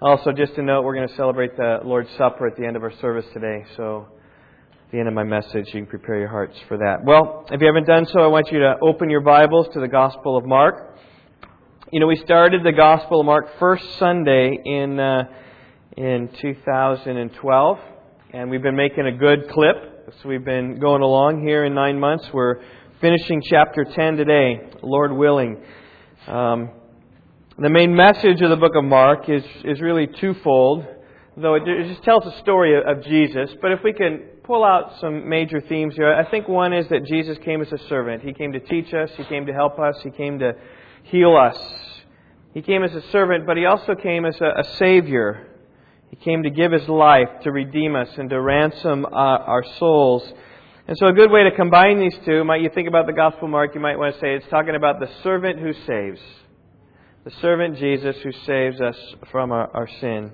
Also, just to note, we're going to celebrate the Lord's Supper at the end of our service today. So, at the end of my message, you can prepare your hearts for that. Well, if you haven't done so, I want you to open your Bibles to the Gospel of Mark. You know, we started the Gospel of Mark first Sunday in uh, in 2012, and we've been making a good clip. So we've been going along here in nine months. We're finishing chapter 10 today, Lord willing. Um, the main message of the book of Mark is, is really twofold, though it, just tells a story of, of Jesus. But if we can pull out some major themes here, I think one is that Jesus came as a servant. He came to teach us, He came to help us, He came to heal us. He came as a servant, but He also came as a, a Savior. He came to give His life, to redeem us, and to ransom uh, our souls. And so, a good way to combine these two, might you think about the Gospel Mark, you might want to say it's talking about the servant who saves the servant Jesus who saves us from our, our sin.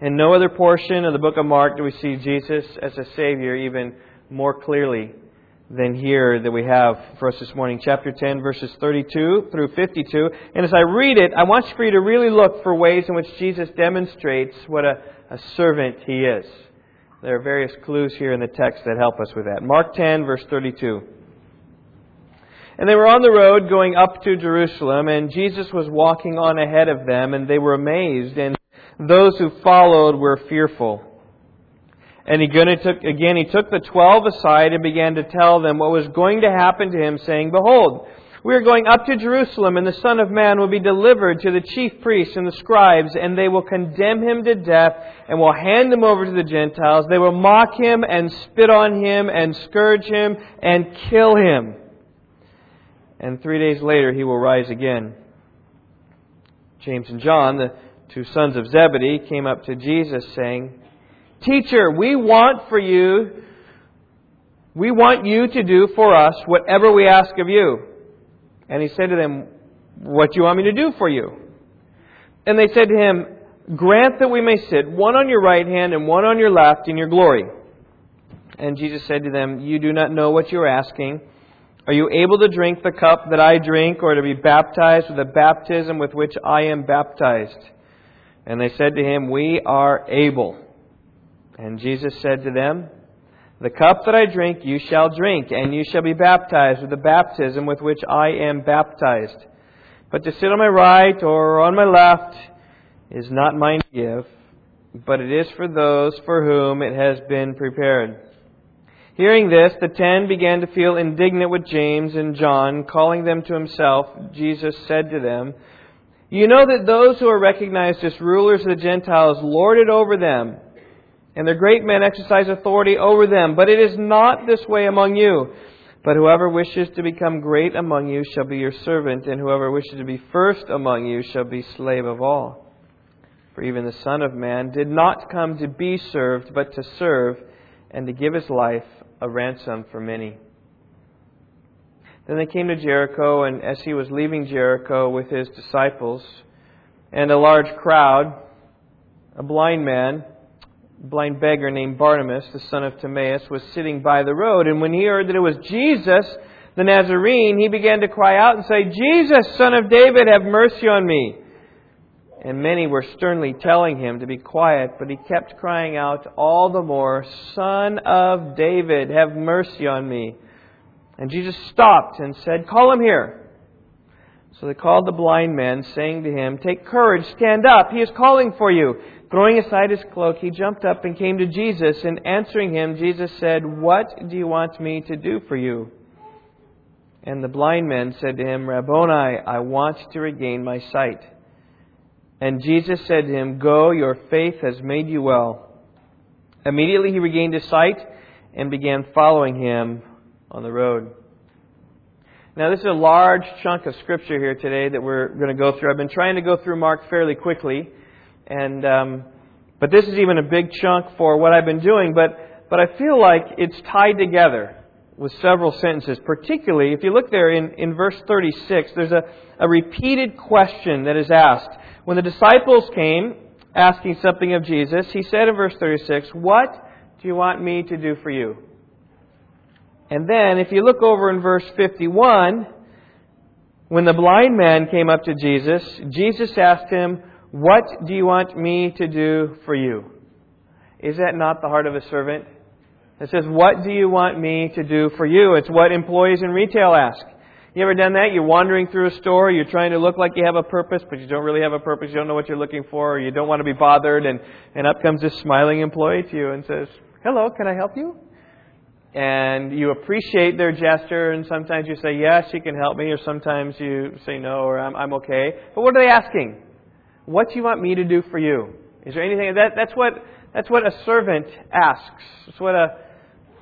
In no other portion of the book of Mark do we see Jesus as a Savior even more clearly than here that we have for us this morning. Chapter 10, verses 32 through 52. And as I read it, I want for you to really look for ways in which Jesus demonstrates what a, a servant he is. There are various clues here in the text that help us with that. Mark 10, verse 32. And they were on the road going up to Jerusalem, and Jesus was walking on ahead of them, and they were amazed, and those who followed were fearful. And he took, again, he took the twelve aside and began to tell them what was going to happen to him, saying, Behold, we are going up to Jerusalem, and the Son of Man will be delivered to the chief priests and the scribes, and they will condemn him to death, and will hand him over to the Gentiles. They will mock him, and spit on him, and scourge him, and kill him and three days later he will rise again. James and John, the two sons of Zebedee, came up to Jesus saying, Teacher, we want for you, we want you to do for us whatever we ask of you. And he said to them, What do you want me to do for you? And they said to him, Grant that we may sit one on your right hand and one on your left in your glory. And Jesus said to them, You do not know what you are asking. Are you able to drink the cup that I drink, or to be baptized with the baptism with which I am baptized? And they said to him, We are able. And Jesus said to them, The cup that I drink you shall drink, and you shall be baptized with the baptism with which I am baptized. But to sit on my right or on my left is not mine to give, but it is for those for whom it has been prepared. Hearing this, the ten began to feel indignant with James and John. Calling them to himself, Jesus said to them, You know that those who are recognized as rulers of the Gentiles lord it over them, and their great men exercise authority over them. But it is not this way among you. But whoever wishes to become great among you shall be your servant, and whoever wishes to be first among you shall be slave of all. For even the Son of Man did not come to be served, but to serve, and to give his life a ransom for many. Then they came to Jericho, and as he was leaving Jericho with his disciples and a large crowd, a blind man, a blind beggar named Bartimaeus, the son of Timaeus, was sitting by the road. And when he heard that it was Jesus, the Nazarene, he began to cry out and say, Jesus, son of David, have mercy on me. And many were sternly telling him to be quiet, but he kept crying out all the more, Son of David, have mercy on me. And Jesus stopped and said, Call him here. So they called the blind man, saying to him, Take courage, stand up, he is calling for you. Throwing aside his cloak, he jumped up and came to Jesus, and answering him, Jesus said, What do you want me to do for you? And the blind man said to him, Rabboni, I want to regain my sight. And Jesus said to him, Go, your faith has made you well. Immediately he regained his sight and began following him on the road. Now, this is a large chunk of scripture here today that we're going to go through. I've been trying to go through Mark fairly quickly, and um, but this is even a big chunk for what I've been doing. But but I feel like it's tied together with several sentences. Particularly, if you look there in, in verse 36, there's a, a repeated question that is asked. When the disciples came asking something of Jesus, he said in verse 36, What do you want me to do for you? And then, if you look over in verse 51, when the blind man came up to Jesus, Jesus asked him, What do you want me to do for you? Is that not the heart of a servant? It says, What do you want me to do for you? It's what employees in retail ask. You ever done that? You're wandering through a store, you're trying to look like you have a purpose, but you don't really have a purpose, you don't know what you're looking for, or you don't want to be bothered, and, and up comes this smiling employee to you and says, Hello, can I help you? And you appreciate their gesture, and sometimes you say, Yes, you can help me, or sometimes you say no, or I'm, I'm okay. But what are they asking? What do you want me to do for you? Is there anything that that's what that's what a servant asks. It's what a a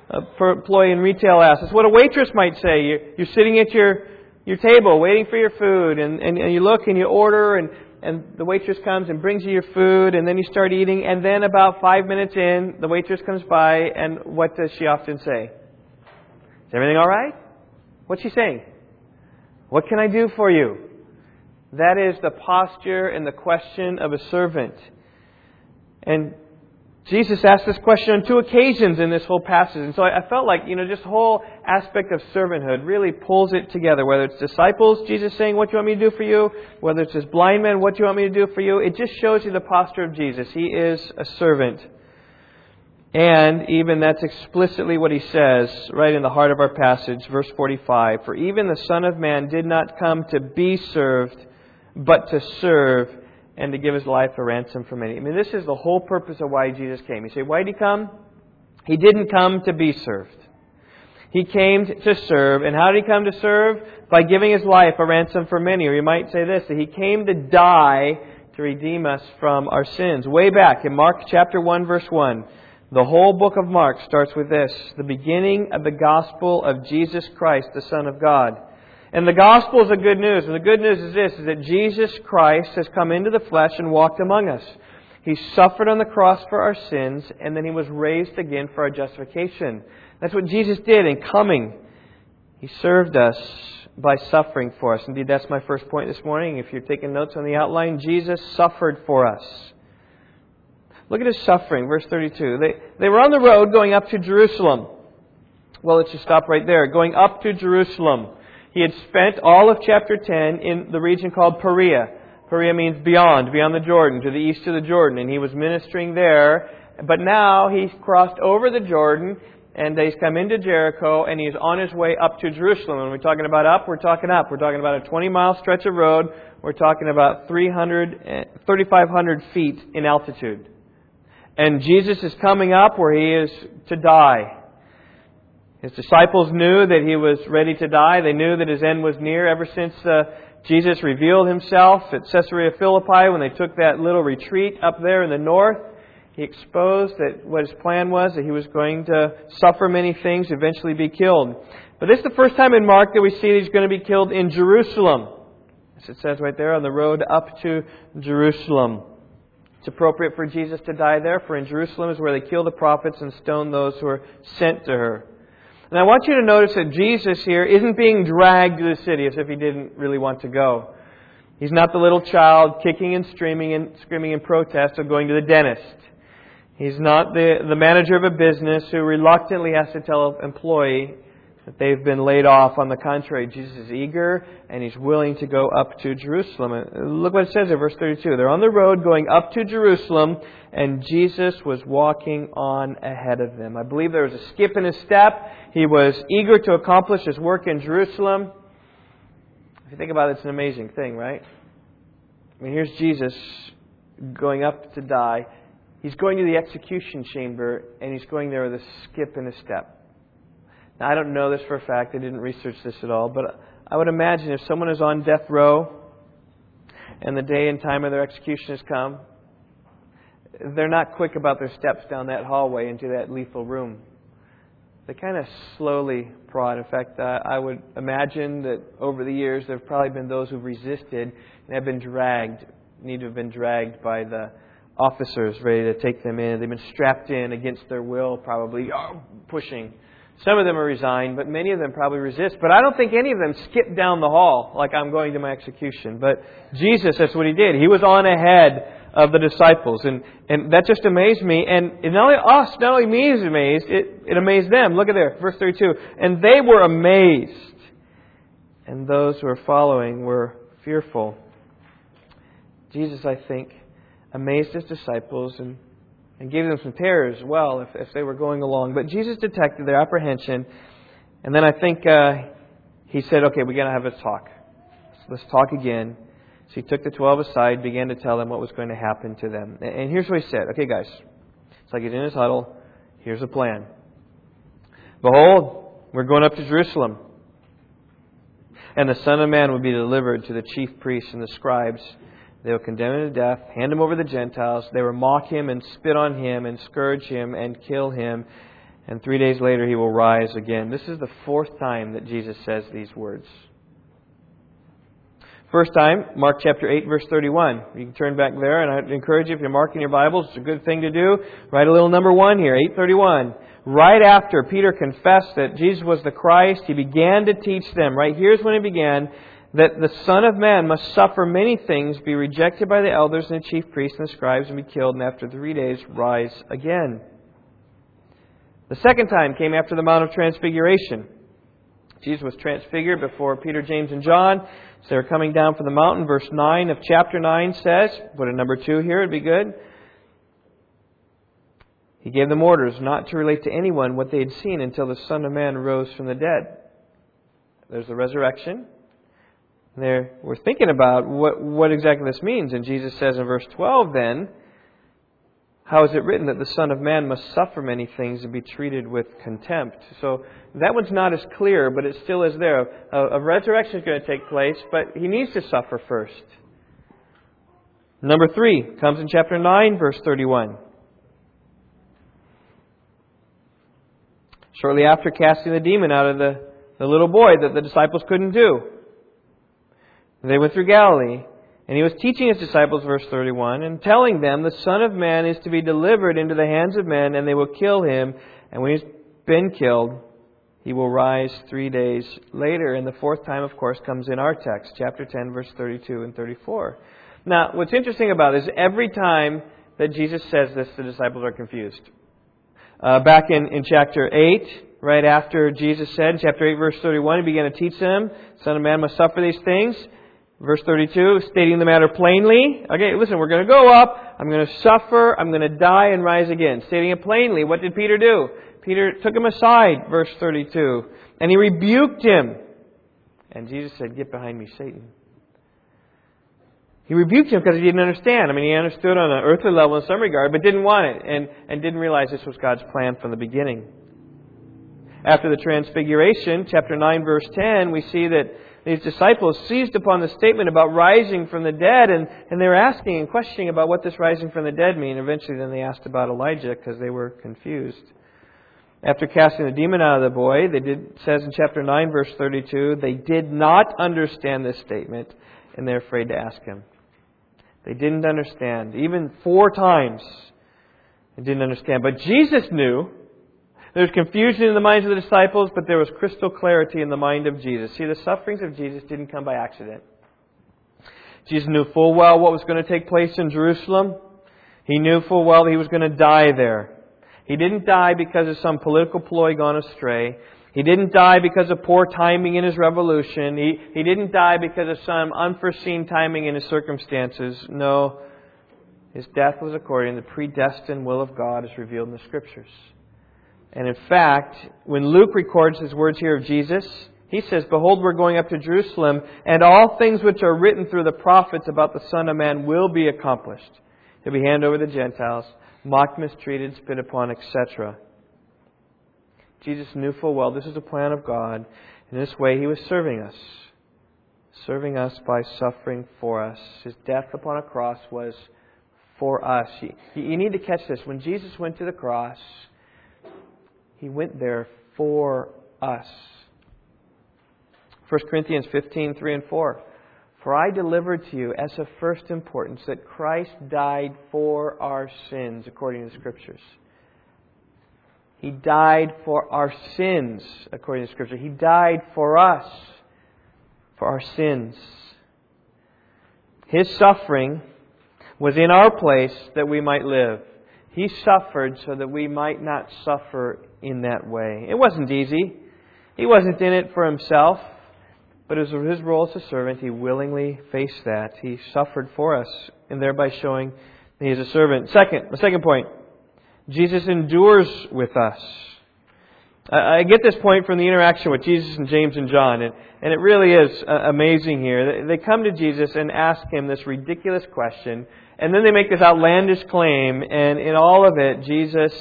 Uh, employee in retail asks. It's what a waitress might say. You're, you're sitting at your, your table waiting for your food, and, and, and you look and you order, and, and the waitress comes and brings you your food, and then you start eating, and then about five minutes in, the waitress comes by, and what does she often say? Is everything all right? What's she saying? What can I do for you? That is the posture and the question of a servant. And Jesus asked this question on two occasions in this whole passage. And so I felt like, you know, this whole aspect of servanthood really pulls it together. Whether it's disciples, Jesus saying, What do you want me to do for you? Whether it's this blind man, What do you want me to do for you? It just shows you the posture of Jesus. He is a servant. And even that's explicitly what he says right in the heart of our passage, verse 45. For even the Son of Man did not come to be served, but to serve and to give his life a ransom for many. I mean, this is the whole purpose of why Jesus came. You say, why did he come? He didn't come to be served. He came to serve. And how did he come to serve? By giving his life a ransom for many. Or you might say this, that he came to die to redeem us from our sins. Way back in Mark chapter 1 verse 1, the whole book of Mark starts with this, the beginning of the gospel of Jesus Christ, the Son of God. And the gospel is the good news. And the good news is this, is that Jesus Christ has come into the flesh and walked among us. He suffered on the cross for our sins, and then he was raised again for our justification. That's what Jesus did in coming. He served us by suffering for us. Indeed, that's my first point this morning. If you're taking notes on the outline, Jesus suffered for us. Look at his suffering, verse 32. They, they were on the road going up to Jerusalem. Well, let's just stop right there. Going up to Jerusalem. He had spent all of chapter 10 in the region called Perea. Perea means beyond, beyond the Jordan, to the east of the Jordan, and he was ministering there. But now he's crossed over the Jordan, and he's come into Jericho, and he's on his way up to Jerusalem. When we're talking about up, we're talking up. We're talking about a 20 mile stretch of road. We're talking about 300, eh, 3,500 feet in altitude. And Jesus is coming up where he is to die. His disciples knew that he was ready to die. They knew that his end was near ever since uh, Jesus revealed himself at Caesarea Philippi when they took that little retreat up there in the north. He exposed that what his plan was, that he was going to suffer many things, eventually be killed. But this is the first time in Mark that we see that he's going to be killed in Jerusalem. As it says right there, on the road up to Jerusalem. It's appropriate for Jesus to die there, for in Jerusalem is where they kill the prophets and stone those who are sent to her. And I want you to notice that Jesus here isn't being dragged to the city as if he didn't really want to go. He's not the little child kicking and screaming and screaming in protest of going to the dentist. He's not the, the manager of a business who reluctantly has to tell an employee that they've been laid off. On the contrary, Jesus is eager and he's willing to go up to Jerusalem. Look what it says in verse 32. They're on the road going up to Jerusalem and Jesus was walking on ahead of them. I believe there was a skip in his step. He was eager to accomplish his work in Jerusalem. If you think about it, it's an amazing thing, right? I mean, here's Jesus going up to die. He's going to the execution chamber, and he's going there with a skip in his step. Now, I don't know this for a fact. I didn't research this at all. But I would imagine if someone is on death row and the day and time of their execution has come, they're not quick about their steps down that hallway into that lethal room. They kind of slowly prod. In fact, uh, I would imagine that over the years there have probably been those who've resisted and have been dragged, need to have been dragged by the officers ready to take them in. They've been strapped in against their will, probably pushing some of them are resigned, but many of them probably resist. But I don't think any of them skip down the hall like I'm going to my execution. But Jesus, that's what he did. He was on ahead of the disciples. And, and that just amazed me. And not only us, not only me is amazed, it, it amazed them. Look at there, verse 32. And they were amazed. And those who were following were fearful. Jesus, I think, amazed his disciples and, and gave them some terrors as well if, if they were going along. But Jesus detected their apprehension. And then I think uh, he said, okay, we're going to have a talk. So let's talk again. So he took the twelve aside, began to tell them what was going to happen to them. And here's what he said. Okay, guys. So I get in his huddle. Here's a plan. Behold, we're going up to Jerusalem. And the Son of Man will be delivered to the chief priests and the scribes. They will condemn him to death, hand him over to the Gentiles. They will mock him and spit on him and scourge him and kill him. And three days later he will rise again. This is the fourth time that Jesus says these words. First time, Mark chapter 8, verse 31. You can turn back there, and I encourage you, if you're marking your Bibles, it's a good thing to do. Write a little number one here, 831. Right after Peter confessed that Jesus was the Christ, he began to teach them. Right here's when he began that the Son of Man must suffer many things, be rejected by the elders and the chief priests and the scribes, and be killed, and after three days rise again. The second time came after the Mount of Transfiguration. Jesus was transfigured before Peter, James, and John. So they're coming down from the mountain. Verse 9 of chapter 9 says, put a number 2 here, it'd be good. He gave them orders not to relate to anyone what they had seen until the Son of Man rose from the dead. There's the resurrection. There, we're thinking about what, what exactly this means. And Jesus says in verse 12 then, how is it written that the Son of Man must suffer many things and be treated with contempt? So that one's not as clear, but it still is there. A, a resurrection is going to take place, but he needs to suffer first. Number three comes in chapter 9, verse 31. Shortly after casting the demon out of the, the little boy that the disciples couldn't do, they went through Galilee. And he was teaching his disciples, verse 31, and telling them, The Son of Man is to be delivered into the hands of men, and they will kill him. And when he's been killed, he will rise three days later. And the fourth time, of course, comes in our text, chapter 10, verse 32 and 34. Now, what's interesting about this, every time that Jesus says this, the disciples are confused. Uh, back in, in chapter 8, right after Jesus said, chapter 8, verse 31, he began to teach them, Son of Man must suffer these things. Verse 32, stating the matter plainly. Okay, listen, we're going to go up. I'm going to suffer. I'm going to die and rise again. Stating it plainly. What did Peter do? Peter took him aside, verse 32, and he rebuked him. And Jesus said, Get behind me, Satan. He rebuked him because he didn't understand. I mean, he understood on an earthly level in some regard, but didn't want it and, and didn't realize this was God's plan from the beginning. After the transfiguration, chapter 9, verse 10, we see that these disciples seized upon the statement about rising from the dead, and, and they were asking and questioning about what this rising from the dead mean. Eventually, then they asked about Elijah because they were confused. After casting the demon out of the boy, they did says in chapter 9, verse 32, they did not understand this statement, and they're afraid to ask him. They didn't understand. Even four times, they didn't understand. But Jesus knew there was confusion in the minds of the disciples, but there was crystal clarity in the mind of Jesus. See, the sufferings of Jesus didn't come by accident. Jesus knew full well what was going to take place in Jerusalem. He knew full well that he was going to die there. He didn't die because of some political ploy gone astray. He didn't die because of poor timing in his revolution. He, he didn't die because of some unforeseen timing in his circumstances. No, his death was according to the predestined will of God as revealed in the Scriptures. And in fact, when Luke records his words here of Jesus, he says, Behold, we're going up to Jerusalem, and all things which are written through the prophets about the Son of Man will be accomplished. He'll be handed over to the Gentiles, mocked, mistreated, spit upon, etc. Jesus knew full well this is the plan of God. In this way, he was serving us. Serving us by suffering for us. His death upon a cross was for us. You need to catch this. When Jesus went to the cross, he went there for us. 1 Corinthians 15, 3 and 4. For I delivered to you as of first importance that Christ died for our sins, according to the Scriptures. He died for our sins, according to Scripture. He died for us, for our sins. His suffering was in our place that we might live. He suffered so that we might not suffer in that way. It wasn't easy. He wasn't in it for himself, but as his role as a servant, he willingly faced that. He suffered for us, and thereby showing He is a servant. Second, the second point, Jesus endures with us. I get this point from the interaction with Jesus and James and John, and, and it really is uh, amazing here. They come to Jesus and ask him this ridiculous question, and then they make this outlandish claim, and in all of it, Jesus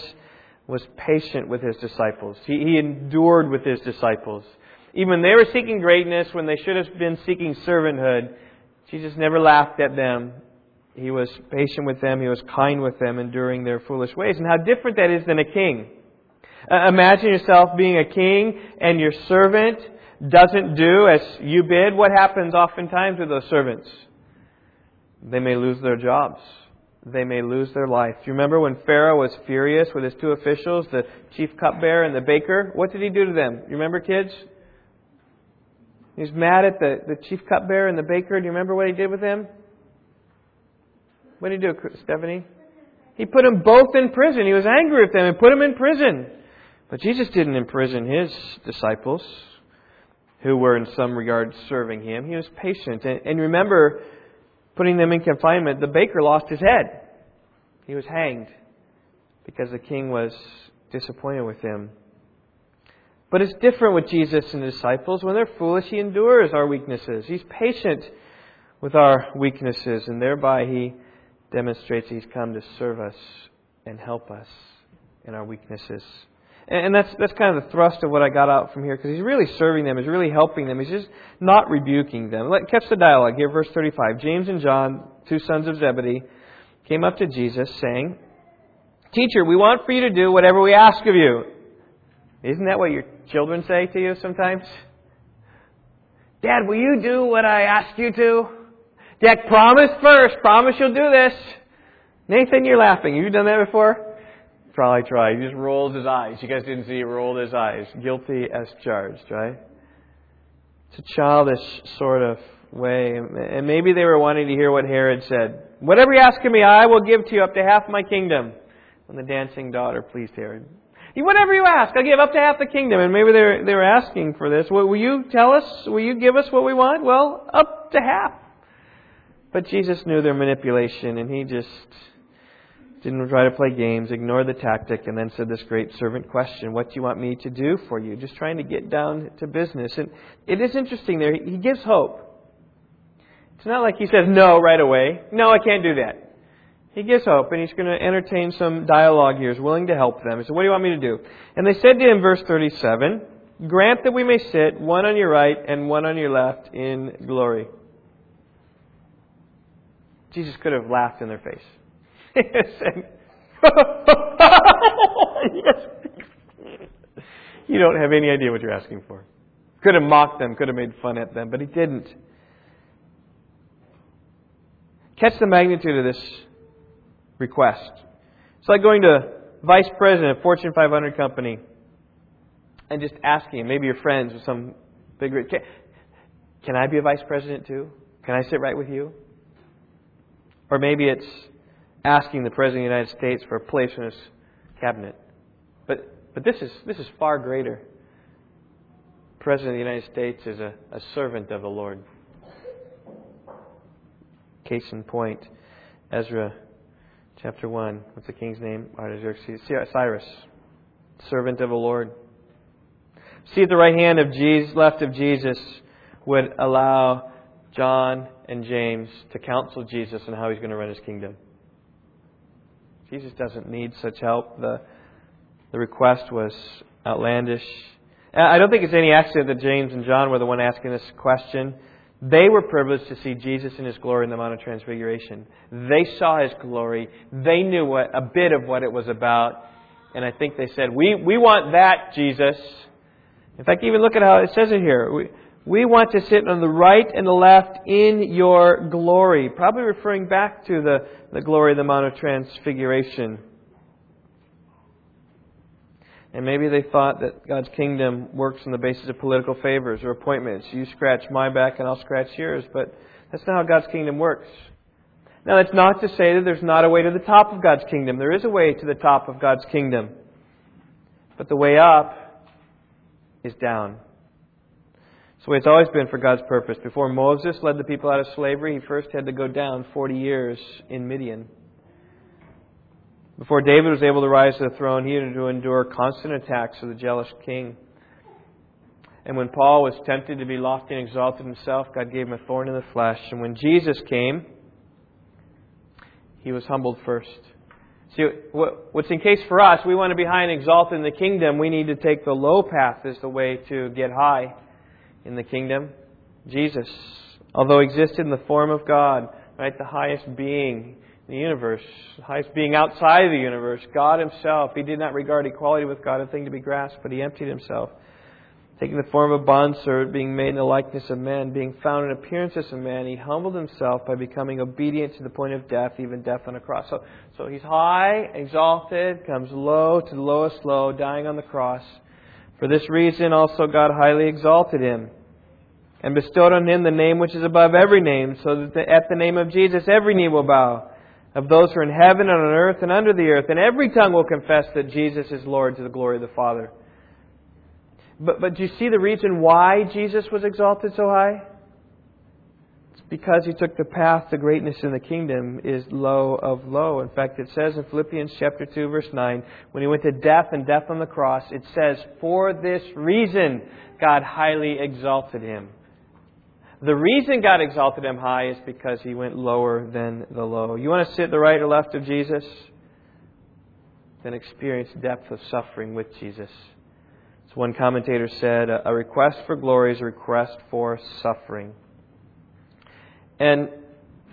was patient with his disciples. He, he endured with his disciples. Even they were seeking greatness when they should have been seeking servanthood, Jesus never laughed at them. He was patient with them. He was kind with them, enduring their foolish ways. And how different that is than a king. Uh, imagine yourself being a king and your servant doesn't do as you bid. What happens oftentimes with those servants? They may lose their jobs. They may lose their life. Do you remember when Pharaoh was furious with his two officials, the chief cupbearer and the baker? What did he do to them? You remember, kids? He was mad at the, the chief cupbearer and the baker. Do you remember what he did with them? What did he do, Stephanie? He put them both in prison. He was angry with them and put them in prison. But Jesus didn't imprison his disciples, who were in some regard serving him. He was patient. And, and remember, putting them in confinement, the baker lost his head. He was hanged because the king was disappointed with him. But it's different with Jesus and the disciples. When they're foolish, he endures our weaknesses. He's patient with our weaknesses, and thereby he demonstrates he's come to serve us and help us in our weaknesses. And that's, that's kind of the thrust of what I got out from here, because he's really serving them, he's really helping them, he's just not rebuking them. Let, catch the dialogue here, verse 35. James and John, two sons of Zebedee, came up to Jesus, saying, Teacher, we want for you to do whatever we ask of you. Isn't that what your children say to you sometimes? Dad, will you do what I ask you to? Dad, promise first. Promise you'll do this. Nathan, you're laughing. Have you done that before? Probably tried. He just rolls his eyes. You guys didn't see he rolled his eyes. Guilty as charged, right? It's a childish sort of way. And maybe they were wanting to hear what Herod said. Whatever you ask of me, I will give to you up to half my kingdom. And the dancing daughter pleased Herod. Whatever you ask, I'll give up to half the kingdom. And maybe they were, they were asking for this. Will you tell us? Will you give us what we want? Well, up to half. But Jesus knew their manipulation, and he just didn't try to play games, ignored the tactic, and then said this great servant question What do you want me to do for you? Just trying to get down to business. And it is interesting there. He gives hope. It's not like he says no right away. No, I can't do that. He gives hope, and he's going to entertain some dialogue here. He's willing to help them. He said, What do you want me to do? And they said to him, verse 37, Grant that we may sit, one on your right and one on your left, in glory. Jesus could have laughed in their face. you don't have any idea what you're asking for. Could have mocked them, could have made fun at them, but he didn't. Catch the magnitude of this request. It's like going to vice president of Fortune 500 company and just asking, maybe your friends or some big, can, can I be a vice president too? Can I sit right with you? Or maybe it's asking the President of the United States for a place in his cabinet. But, but this, is, this is far greater. The President of the United States is a, a servant of the Lord. Case in point, Ezra chapter 1. What's the king's name? Artaxerxes. Cyrus, servant of the Lord. See at the right hand of Jesus, left of Jesus, would allow John and James to counsel Jesus on how he's going to run his kingdom. Jesus doesn't need such help. The, the request was outlandish. I don't think it's any accident that James and John were the one asking this question. They were privileged to see Jesus in his glory in the Mount of Transfiguration. They saw his glory. They knew what, a bit of what it was about. And I think they said, We, we want that, Jesus. In fact, even look at how it says it here. We, we want to sit on the right and the left in your glory. Probably referring back to the, the glory of the Mount of Transfiguration. And maybe they thought that God's kingdom works on the basis of political favors or appointments. You scratch my back and I'll scratch yours. But that's not how God's kingdom works. Now, that's not to say that there's not a way to the top of God's kingdom. There is a way to the top of God's kingdom. But the way up is down. It's the way it's always been for God's purpose. Before Moses led the people out of slavery, he first had to go down 40 years in Midian. Before David was able to rise to the throne, he had to endure constant attacks of the jealous king. And when Paul was tempted to be lofty and exalted himself, God gave him a thorn in the flesh. And when Jesus came, he was humbled first. See, what's in case for us, we want to be high and exalted in the kingdom. We need to take the low path as the way to get high in the kingdom. Jesus, although existed in the form of God, right, the highest being in the universe, the highest being outside of the universe, God Himself, He did not regard equality with God a thing to be grasped, but He emptied Himself taking the form of a bondservant, being made in the likeness of men, being found in appearance as a man, he humbled himself by becoming obedient to the point of death, even death on a cross. So, so he's high, exalted, comes low to the lowest low, dying on the cross. For this reason also God highly exalted him and bestowed on him the name which is above every name, so that at the name of Jesus every knee will bow, of those who are in heaven and on earth and under the earth, and every tongue will confess that Jesus is Lord to the glory of the Father. But, but do you see the reason why Jesus was exalted so high? Because he took the path to greatness in the kingdom is low of low. In fact, it says in Philippians chapter 2 verse 9, when he went to death and death on the cross, it says, for this reason God highly exalted him. The reason God exalted him high is because he went lower than the low. You want to sit the right or left of Jesus? Then experience depth of suffering with Jesus As one commentator said, a request for glory is a request for suffering. And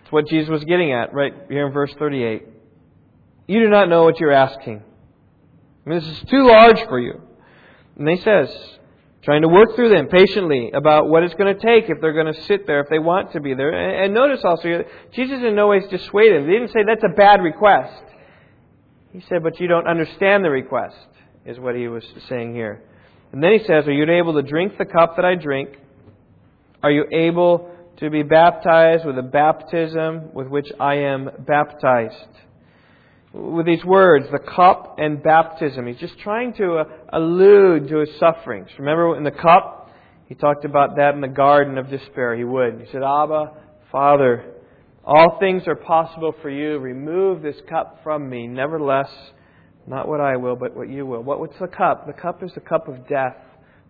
it's what Jesus was getting at right here in verse 38. You do not know what you're asking. I mean, this is too large for you. And he says, trying to work through them patiently about what it's going to take if they're going to sit there, if they want to be there. And notice also, Jesus in no way dissuaded. He didn't say that's a bad request. He said, but you don't understand the request, is what he was saying here. And then he says, Are you able to drink the cup that I drink? Are you able to be baptized with the baptism with which I am baptized? With these words, the cup and baptism, he's just trying to uh, allude to his sufferings. Remember in the cup, he talked about that in the garden of despair. He would. He said, Abba, Father, all things are possible for you. Remove this cup from me. Nevertheless, not what I will, but what you will. What, what's the cup? The cup is the cup of death.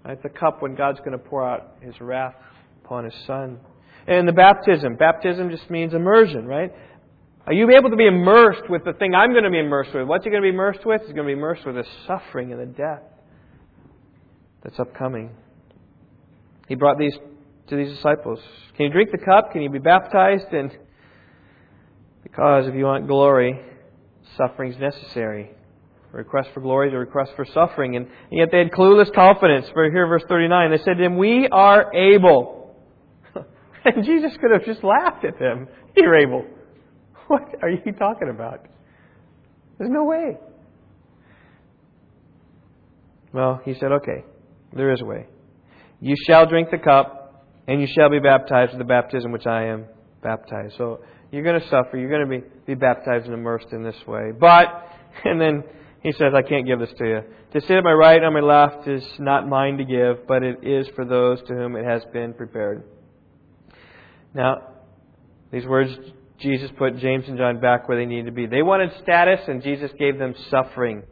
Right? The cup when God's going to pour out His wrath upon His Son. And the baptism. Baptism just means immersion, right? Are you able to be immersed with the thing I'm going to be immersed with? What's he going to be immersed with? He's going to be immersed with the suffering and the death that's upcoming. He brought these to these disciples. Can you drink the cup? Can you be baptized? And because if you want glory, suffering is necessary. A request for glory is a request for suffering. And yet they had clueless confidence. For here, verse 39, they said to him, We are able. and Jesus could have just laughed at them. You're able. What are you talking about? There's no way. Well, he said, Okay, there is a way. You shall drink the cup, and you shall be baptized with the baptism which I am baptized. So you're going to suffer. You're going to be, be baptized and immersed in this way. But, and then he says, I can't give this to you. To sit at my right or my left is not mine to give, but it is for those to whom it has been prepared. Now, these words, Jesus put James and John back where they needed to be. They wanted status, and Jesus gave them suffering.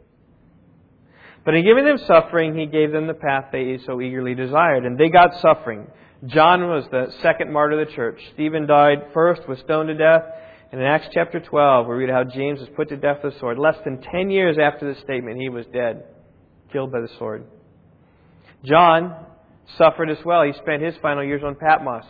But in giving them suffering, he gave them the path they so eagerly desired, and they got suffering. John was the second martyr of the church. Stephen died first, was stoned to death. And in Acts chapter 12, we read how James was put to death with a sword. Less than 10 years after the statement, he was dead, killed by the sword. John suffered as well. He spent his final years on Patmos,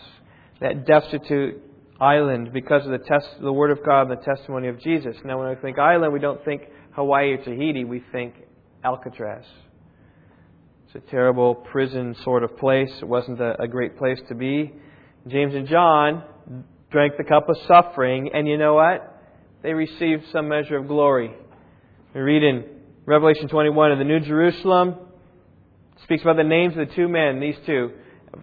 that destitute island, because of the, test, the Word of God and the testimony of Jesus. Now, when we think island, we don't think Hawaii or Tahiti, we think Alcatraz. It's a terrible prison sort of place. It wasn't a, a great place to be. James and John drank the cup of suffering, and you know what? They received some measure of glory. We read in Revelation 21 in the New Jerusalem, speaks about the names of the two men, these two,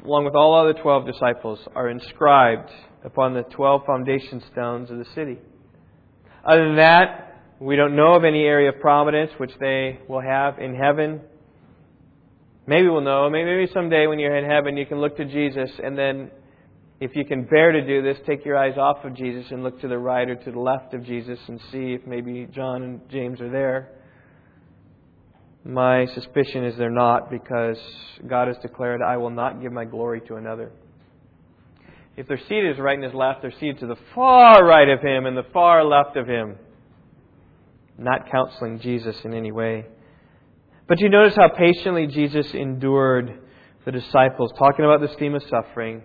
along with all other 12 disciples, are inscribed upon the 12 foundation stones of the city. Other than that, we don't know of any area of prominence which they will have in heaven. Maybe we'll know. Maybe someday when you're in heaven, you can look to Jesus and then If you can bear to do this, take your eyes off of Jesus and look to the right or to the left of Jesus and see if maybe John and James are there. My suspicion is they're not because God has declared, I will not give my glory to another. If their seat is right and his left, they're seated to the far right of him and the far left of him. Not counseling Jesus in any way. But you notice how patiently Jesus endured the disciples, talking about this theme of suffering,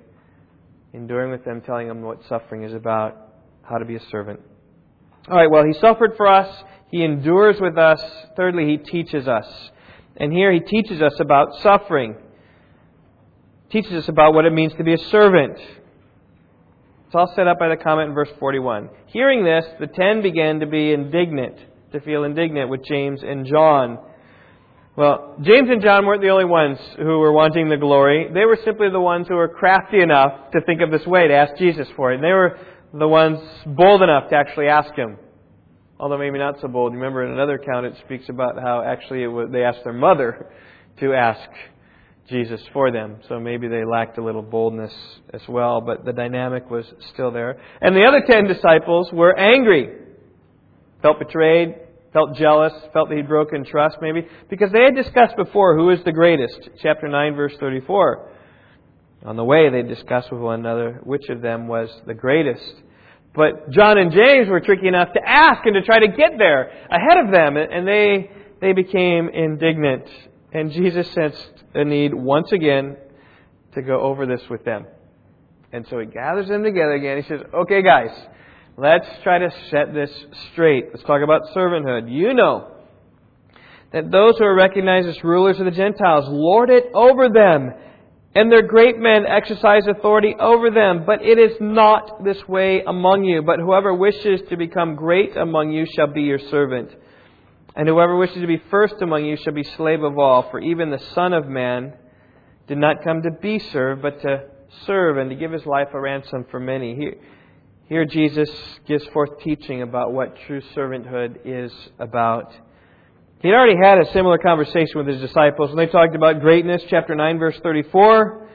enduring with them, telling them what suffering is about, how to be a servant. All right, well, he suffered for us. He endures with us. Thirdly, he teaches us. And here he teaches us about suffering. Teaches us about what it means to be a servant. It's all set up by the comment in verse 41. Hearing this, the ten began to be indignant, to feel indignant with James and John. Well, James and John weren't the only ones who were wanting the glory. They were simply the ones who were crafty enough to think of this way to ask Jesus for it. And they were the ones bold enough to actually ask him. Although maybe not so bold. Remember, in another account, it speaks about how actually was, they asked their mother to ask Jesus for them. So maybe they lacked a little boldness as well, but the dynamic was still there. And the other ten disciples were angry, felt betrayed, felt jealous, felt that he'd broken trust maybe, because they had discussed before who is the greatest. Chapter 9, verse 34. On the way, they discussed with one another which of them was the greatest. But John and James were tricky enough to ask and to try to get there ahead of them, and they, they became indignant. And Jesus sensed a need once again to go over this with them. And so he gathers them together again. He says, Okay, guys, let's try to set this straight. Let's talk about servanthood. You know that those who are recognized as rulers of the Gentiles lord it over them and their great men exercise authority over them. But it is not this way among you. But whoever wishes to become great among you shall be your servant. And whoever wishes to be first among you shall be slave of all. For even the Son of Man did not come to be served, but to serve and to give his life a ransom for many. Here, here Jesus gives forth teaching about what true servanthood is about. He'd already had a similar conversation with his disciples when they talked about greatness, chapter 9, verse 34.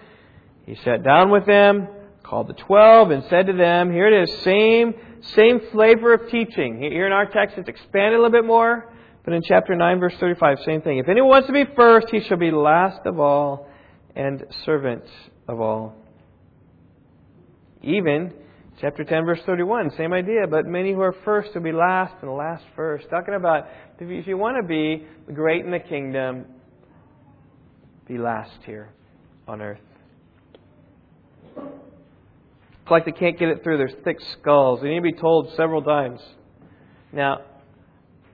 He sat down with them, called the twelve, and said to them, here it is, same, same flavor of teaching. Here in our text, it's expanded a little bit more, but in chapter 9, verse 35, same thing. If anyone wants to be first, he shall be last of all and servant of all. Even Chapter 10, verse 31, same idea, but many who are first will be last and last first. Talking about if you want to be great in the kingdom, be last here on earth. It's like they can't get it through their thick skulls. They need to be told several times. Now,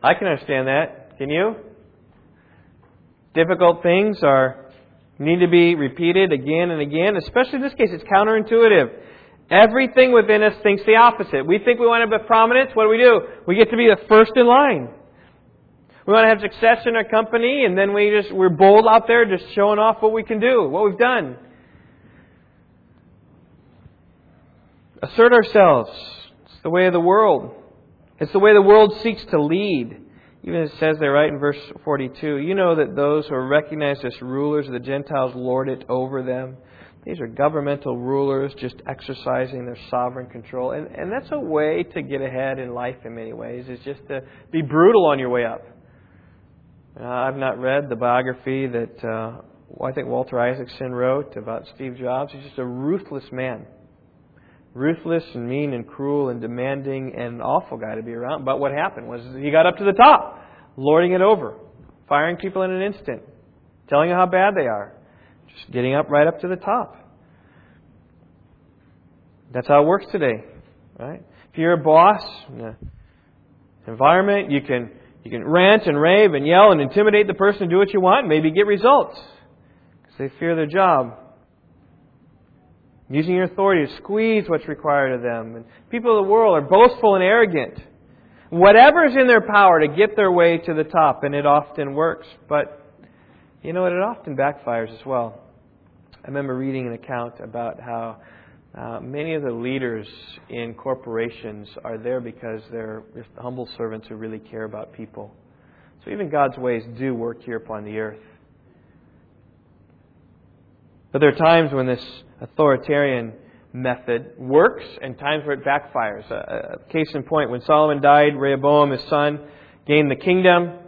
I can understand that. Can you? Difficult things are need to be repeated again and again. Especially in this case, it's counterintuitive. Everything within us thinks the opposite. We think we want to be prominence. What do we do? We get to be the first in line. We want to have success in our company, and then we just we're bold out there, just showing off what we can do, what we've done. Assert ourselves. It's the way of the world. It's the way the world seeks to lead. Even it says there, right in verse 42, you know that those who are recognized as rulers of the Gentiles lord it over them. These are governmental rulers just exercising their sovereign control. And, and that's a way to get ahead in life in many ways, is just to be brutal on your way up. Uh, I've not read the biography that uh, I think Walter Isaacson wrote about Steve Jobs. He's just a ruthless man. Ruthless and mean and cruel and demanding and an awful guy to be around. But what happened was he got up to the top, lording it over, firing people in an instant, telling you how bad they are just getting up right up to the top. That's how it works today, right? If you're a boss environment, you can you can rant and rave and yell and intimidate the person to do what you want, maybe get results because they fear their job. Using your authority to squeeze what's required of them. And people of the world are boastful and arrogant. Whatever's in their power to get their way to the top, and it often works. But you know what? It often backfires as well. I remember reading an account about how uh, many of the leaders in corporations are there because they're just humble servants who really care about people. So even God's ways do work here upon the earth. But there are times when this authoritarian method works and times where it backfires. Uh, case in point, when Solomon died, Rehoboam, his son, gained the kingdom.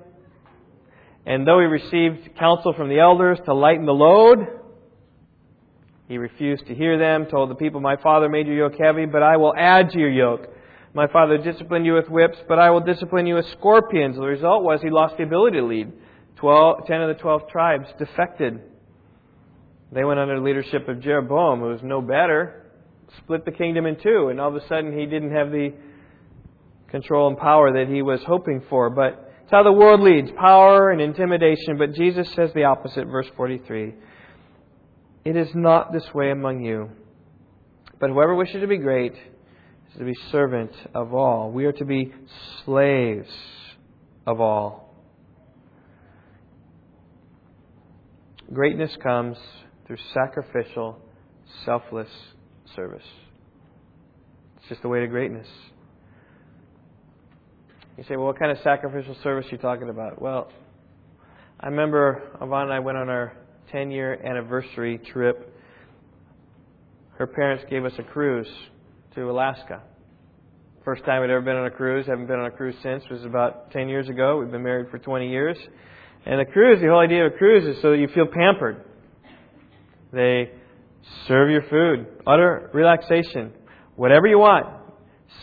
And though he received counsel from the elders to lighten the load, he refused to hear them, told the people, My father made your yoke heavy, but I will add to your yoke. My father disciplined you with whips, but I will discipline you with scorpions. The result was he lost the ability to lead. Twelve, ten of the twelve tribes defected. They went under the leadership of Jeroboam, who was no better, split the kingdom in two, and all of a sudden he didn't have the control and power that he was hoping for. But it's how the world leads power and intimidation. But Jesus says the opposite, verse 43. It is not this way among you. But whoever wishes to be great is to be servant of all. We are to be slaves of all. Greatness comes through sacrificial, selfless service. It's just the way to greatness. You say, well, what kind of sacrificial service are you talking about? Well, I remember Yvonne and I went on our 10 year anniversary trip. Her parents gave us a cruise to Alaska. First time we'd ever been on a cruise, haven't been on a cruise since, it was about 10 years ago. We've been married for 20 years. And a cruise, the whole idea of a cruise is so that you feel pampered. They serve your food, utter relaxation, whatever you want.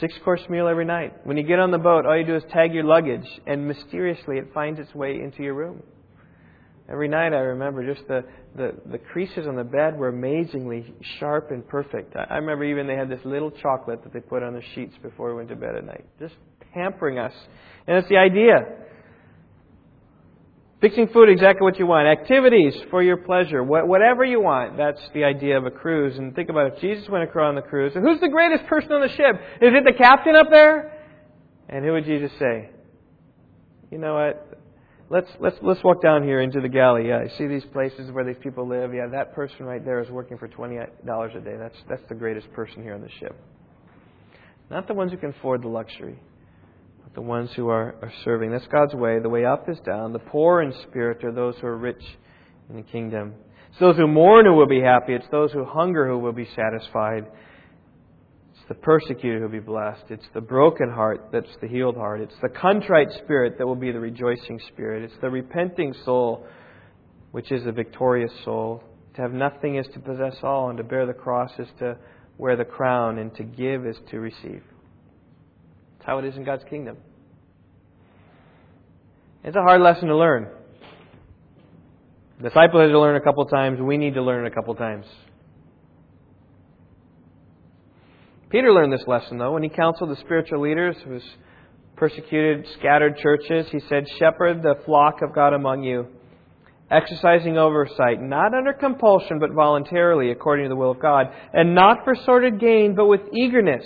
Six course meal every night. When you get on the boat, all you do is tag your luggage, and mysteriously it finds its way into your room. Every night I remember just the, the, the creases on the bed were amazingly sharp and perfect. I, I remember even they had this little chocolate that they put on the sheets before we went to bed at night. Just pampering us. And it's the idea. Fixing food exactly what you want. Activities for your pleasure. Whatever you want. That's the idea of a cruise. And think about it. If Jesus went across on the cruise, who's the greatest person on the ship? Is it the captain up there? And who would Jesus say? You know what? Let's, let's, let's walk down here into the galley. Yeah, I see these places where these people live. Yeah, that person right there is working for $20 a day. That's, that's the greatest person here on the ship. Not the ones who can afford the luxury but the ones who are, are serving. That's God's way. The way up is down. The poor in spirit are those who are rich in the kingdom. It's those who mourn who will be happy. It's those who hunger who will be satisfied. It's the persecuted who will be blessed. It's the broken heart that's the healed heart. It's the contrite spirit that will be the rejoicing spirit. It's the repenting soul which is the victorious soul. To have nothing is to possess all, and to bear the cross is to wear the crown, and to give is to receive. That's how it is in God's kingdom. It's a hard lesson to learn. The disciple had to learn a couple times. We need to learn it a couple times. Peter learned this lesson, though, when he counseled the spiritual leaders who persecuted, scattered churches. He said, Shepherd the flock of God among you, exercising oversight, not under compulsion, but voluntarily, according to the will of God, and not for sordid gain, but with eagerness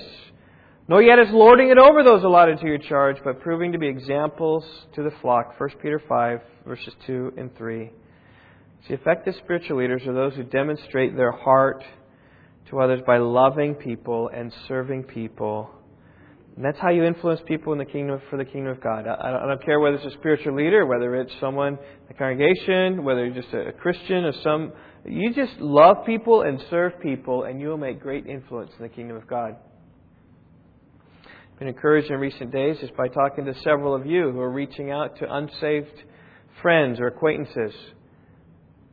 nor yet as lording it over those allotted to your charge, but proving to be examples to the flock. 1 Peter 5, verses 2 and 3. See, effective spiritual leaders are those who demonstrate their heart to others by loving people and serving people. And that's how you influence people in the kingdom for the kingdom of God. I don't care whether it's a spiritual leader, whether it's someone in the congregation, whether you're just a Christian or some. You just love people and serve people, and you will make great influence in the kingdom of God I've been encouraged in recent days just by talking to several of you who are reaching out to unsaved friends or acquaintances.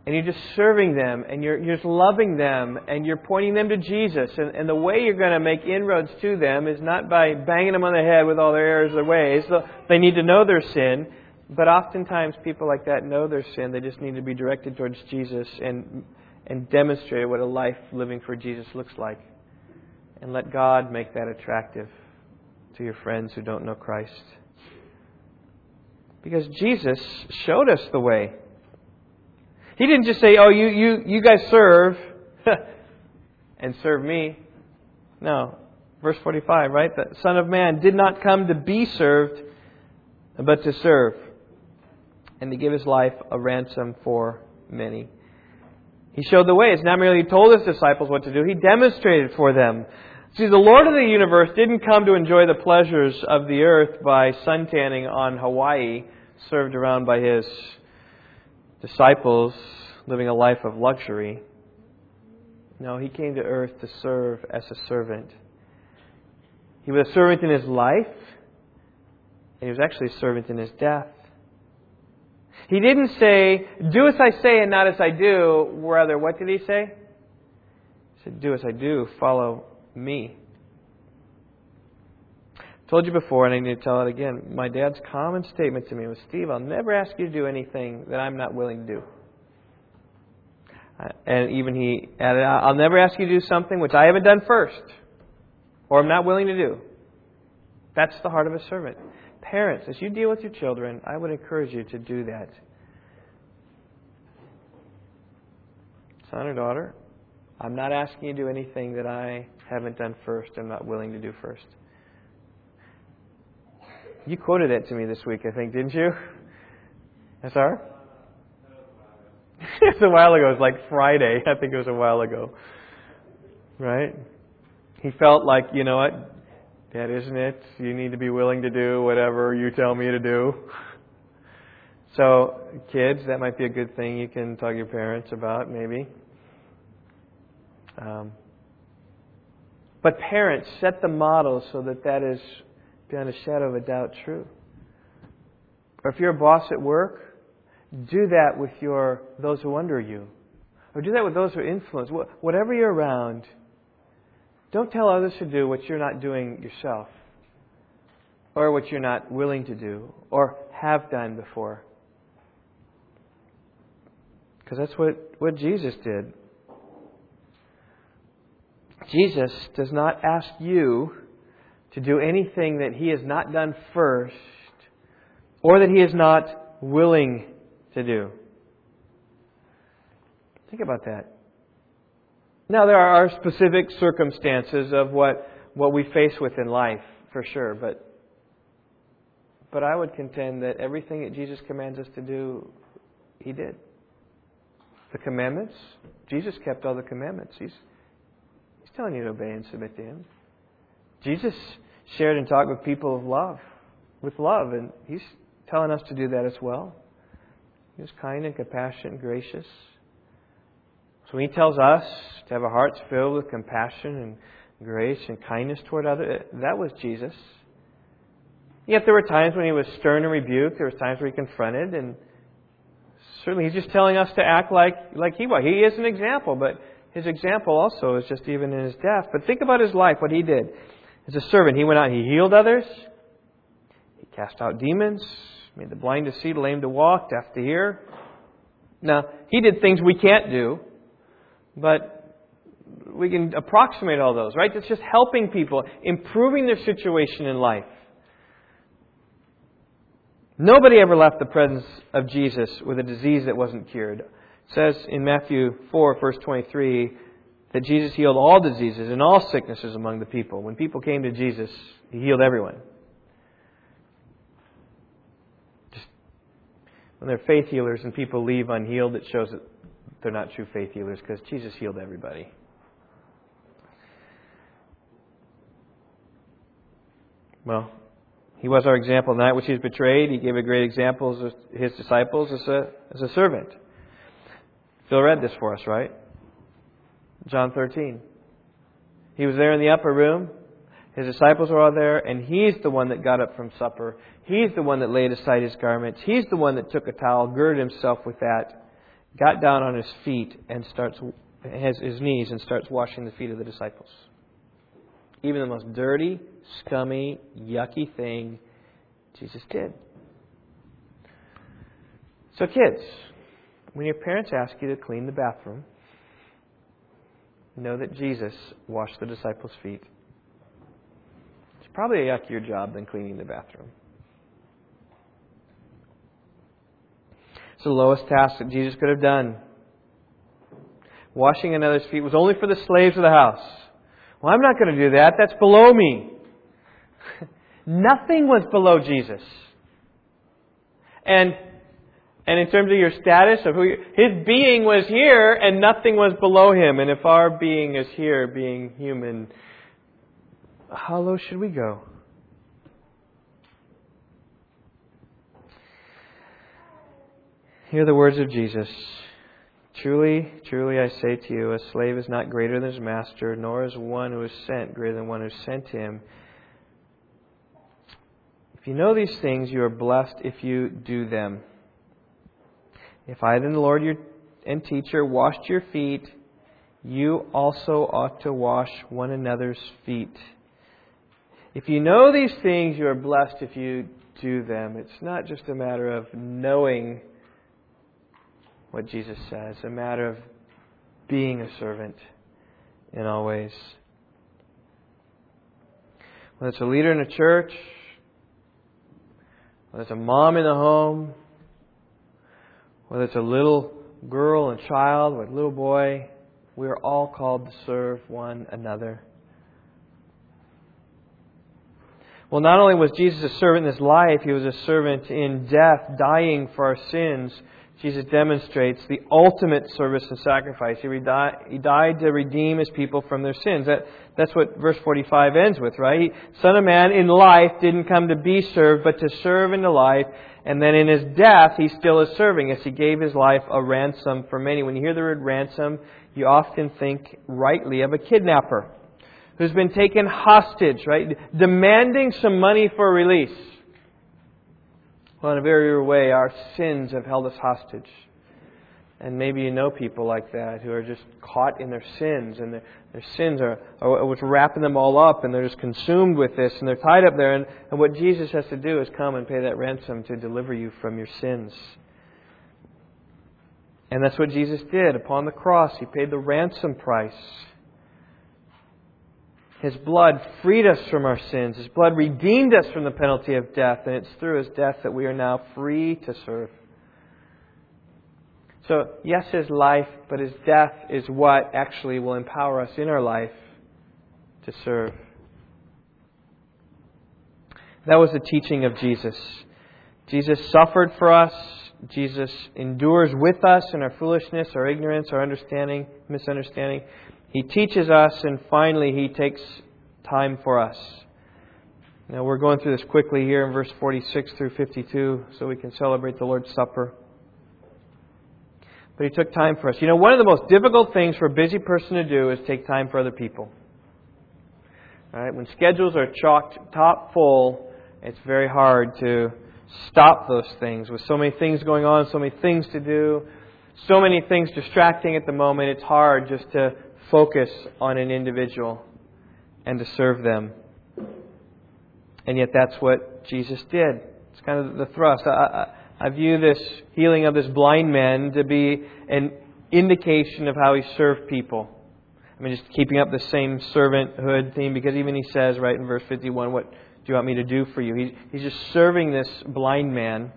And you're just serving them and you're, you're just loving them and you're pointing them to Jesus. And, and the way you're going to make inroads to them is not by banging them on the head with all their errors or ways. They need to know their sin. But oftentimes people like that know their sin. They just need to be directed towards Jesus and, and demonstrate what a life living for Jesus looks like. And let God make that attractive to your friends who don't know Christ. Because Jesus showed us the way. He didn't just say, Oh, you, you, you guys serve and serve me. No. Verse 45, right? The Son of Man did not come to be served, but to serve, and to give his life a ransom for many. He showed the way. It's not merely he told his disciples what to do, he demonstrated for them See, the Lord of the universe didn't come to enjoy the pleasures of the earth by suntanning on Hawaii, served around by his disciples, living a life of luxury. No, he came to earth to serve as a servant. He was a servant in his life, and he was actually a servant in his death. He didn't say, Do as I say and not as I do. Rather, what did he say? He said, Do as I do, follow me. I told you before, and I need to tell it again. My dad's common statement to me was, Steve, I'll never ask you to do anything that I'm not willing to do. And even he added, I'll never ask you to do something which I haven't done first, or I'm not willing to do. That's the heart of a servant. Parents, as you deal with your children, I would encourage you to do that. Son or daughter, I'm not asking you to do anything that I haven't done first, I'm not willing to do first. You quoted that to me this week, I think, didn't you? SR? it's a while ago. It was like Friday. I think it was a while ago. Right? He felt like, you know what? That isn't it. You need to be willing to do whatever you tell me to do. So, kids, that might be a good thing you can talk to your parents about, maybe. Um, but parents, set the model so that that is, beyond a shadow of a doubt, true. Or if you're a boss at work, do that with your those who under you, or do that with those who influence. Whatever you're around, don't tell others to do what you're not doing yourself, or what you're not willing to do, or have done before. Because that's what, what Jesus did. Jesus does not ask you to do anything that he has not done first, or that he is not willing to do. Think about that. Now, there are specific circumstances of what, what we face with in life, for sure, but, but I would contend that everything that Jesus commands us to do, He did. The commandments, Jesus kept all the commandments. He's, he's telling you to obey and submit to Him. Jesus shared and talked with people of love, with love, and He's telling us to do that as well. He was kind and compassionate and gracious. So when He tells us to have our hearts filled with compassion and grace and kindness toward others, that was Jesus. Yet there were times when He was stern and rebuked. There were times where He confronted, and certainly He's just telling us to act like like He was. He is an example, but His example also is just even in His death. But think about His life, what He did. As a servant, He went out and He healed others. He cast out demons made the blind to see, the lame to walk, deaf to hear. Now, he did things we can't do, but we can approximate all those, right? It's just helping people, improving their situation in life. Nobody ever left the presence of Jesus with a disease that wasn't cured. It says in Matthew 4, verse 23, that Jesus healed all diseases and all sicknesses among the people. When people came to Jesus, he healed everyone. when they're faith healers and people leave unhealed, it shows that they're not true faith healers because Jesus healed everybody. Well, he was our example. The night which he was betrayed, he gave a great example of his disciples as a, as a servant. Phil read this for us, right? John 13. He was there in the upper room. His disciples were all there, and he's the one that got up from supper. He's the one that laid aside his garments. He's the one that took a towel, girded himself with that, got down on his feet, and starts has his knees and starts washing the feet of the disciples. Even the most dirty, scummy, yucky thing Jesus did. So, kids, when your parents ask you to clean the bathroom, know that Jesus washed the disciples' feet It's probably a yuckier job than cleaning the bathroom. It's the lowest task that Jesus could have done. Washing another's feet was only for the slaves of the house. Well, I'm not going to do that. That's below me. Nothing was below Jesus. And and in terms of your status of who you, his being was here and nothing was below him. And if our being is here, being human, how low should we go? Hear the words of Jesus. Truly, truly, I say to you, a slave is not greater than his master, nor is one who is sent greater than one who sent him. If you know these things, you are blessed if you do them. If I, then the Lord your and teacher, washed your feet, you also ought to wash one another's feet. If you know these things, you are blessed if you do them. It's not just a matter of knowing what Jesus says, a matter of being a servant in all ways. Whether it's a leader in a church, whether it's a mom in the home, whether it's a little girl and child or a little boy, we are all called to serve one another. Well, not only was Jesus a servant in his life, he was a servant in death, dying for our sins. Jesus demonstrates the ultimate service and sacrifice. He, died to redeem his people from their sins. That, that's what verse 45 ends with, right? Son of Man in life didn't come to be served, but to serve in the life. And then in his death, he still is serving as he gave his life a ransom for many. When you hear the word ransom, you often think rightly of a kidnapper who's been taken hostage, right? Demanding some money for release. Well, in a very real way, our sins have held us hostage. And maybe you know people like that who are just caught in their sins, and their, their sins are, are what's wrapping them all up, and they're just consumed with this, and they're tied up there. And, and what Jesus has to do is come and pay that ransom to deliver you from your sins. And that's what Jesus did upon the cross. He paid the ransom price. His blood freed us from our sins. His blood redeemed us from the penalty of death. And it's through His death that we are now free to serve. So, yes, His life, but His death is what actually will empower us in our life to serve. That was the teaching of Jesus. Jesus suffered for us. Jesus endures with us in our foolishness, our ignorance, our understanding, misunderstanding. He teaches us, and finally, He takes time for us. Now, we're going through this quickly here in verse 46 through 52 so we can celebrate the Lord's Supper. But He took time for us. You know, one of the most difficult things for a busy person to do is take time for other people. All right? When schedules are chocked top full, it's very hard to stop those things. With so many things going on, so many things to do, so many things distracting at the moment, it's hard just to focus on an individual and to serve them. And yet, that's what Jesus did. It's kind of the thrust. I, I, I view this healing of this blind man to be an indication of how he served people. I mean, just keeping up the same servanthood theme because even he says, right in verse 51, What do you want me to do for you? He, he's just serving this blind man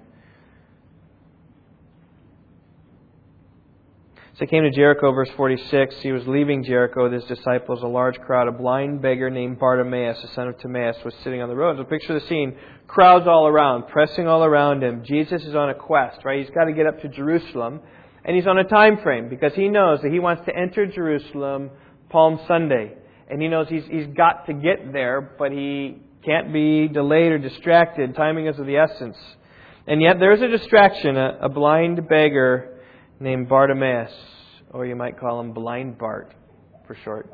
So he came to Jericho, verse 46. He was leaving Jericho with his disciples. A large crowd, a blind beggar named Bartimaeus, the son of Timaeus, was sitting on the road. So picture the scene. Crowds all around, pressing all around him. Jesus is on a quest, right? He's got to get up to Jerusalem. And he's on a time frame because he knows that he wants to enter Jerusalem Palm Sunday. And he knows he's, he's got to get there, but he can't be delayed or distracted. Timing is of the essence. And yet there's a distraction, a, a blind beggar named Bartimaeus, or you might call him Blind Bart for short.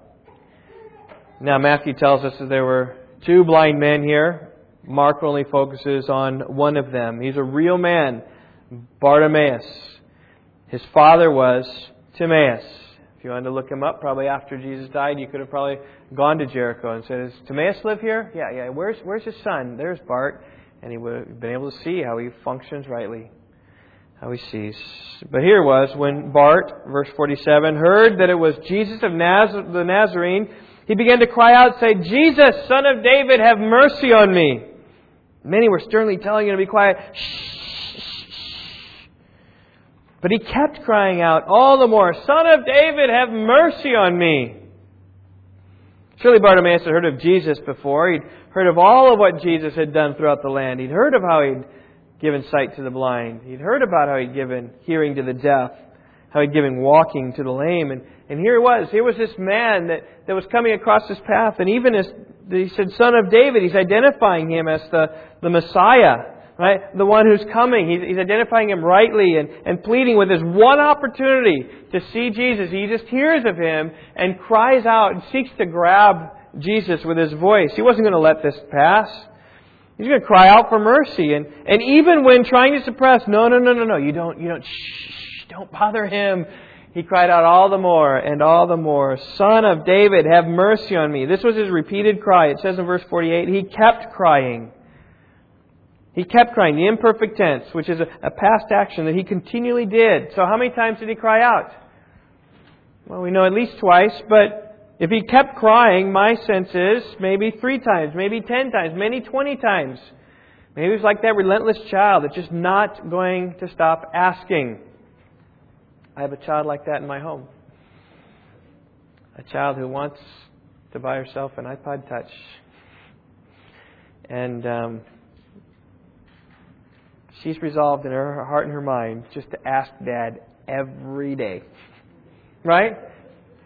Now, Matthew tells us that there were two blind men here. Mark only focuses on one of them. He's a real man, Bartimaeus. His father was Timaeus. If you wanted to look him up, probably after Jesus died, you could have probably gone to Jericho and said, Does Timaeus live here? Yeah, yeah. Where's, where's his son? There's Bart. And he would have been able to see how he functions rightly how he sees. But here was when Bart, verse 47, heard that it was Jesus of Naz- the Nazarene, he began to cry out, say, Jesus, son of David, have mercy on me. Many were sternly telling him to be quiet. Shh. But he kept crying out all the more, Son of David, have mercy on me. Surely Bartimaeus had heard of Jesus before. He'd heard of all of what Jesus had done throughout the land. He'd heard of how he'd given sight to the blind. He'd heard about how he'd given hearing to the deaf, how he'd given walking to the lame. And, and here he was. Here was this man that, that was coming across his path. And even as he said, Son of David, he's identifying him as the, the Messiah, right? The one who's coming. He's, he's identifying him rightly and, and pleading with his one opportunity to see Jesus. He just hears of him and cries out and seeks to grab Jesus with his voice. He wasn't going to let this pass. He's going to cry out for mercy. And, and even when trying to suppress, no, no, no, no, no, you don't, you don't, shh, don't bother him. He cried out all the more and all the more, Son of David, have mercy on me. This was his repeated cry. It says in verse 48, he kept crying. He kept crying, the imperfect tense, which is a, a past action that he continually did. So how many times did he cry out? Well, we know at least twice, but if he kept crying, my sense is maybe three times, maybe ten times, maybe twenty times. Maybe it was like that relentless child that's just not going to stop asking. I have a child like that in my home. A child who wants to buy herself an iPod Touch. And um, she's resolved in her heart and her mind just to ask Dad every day. Right?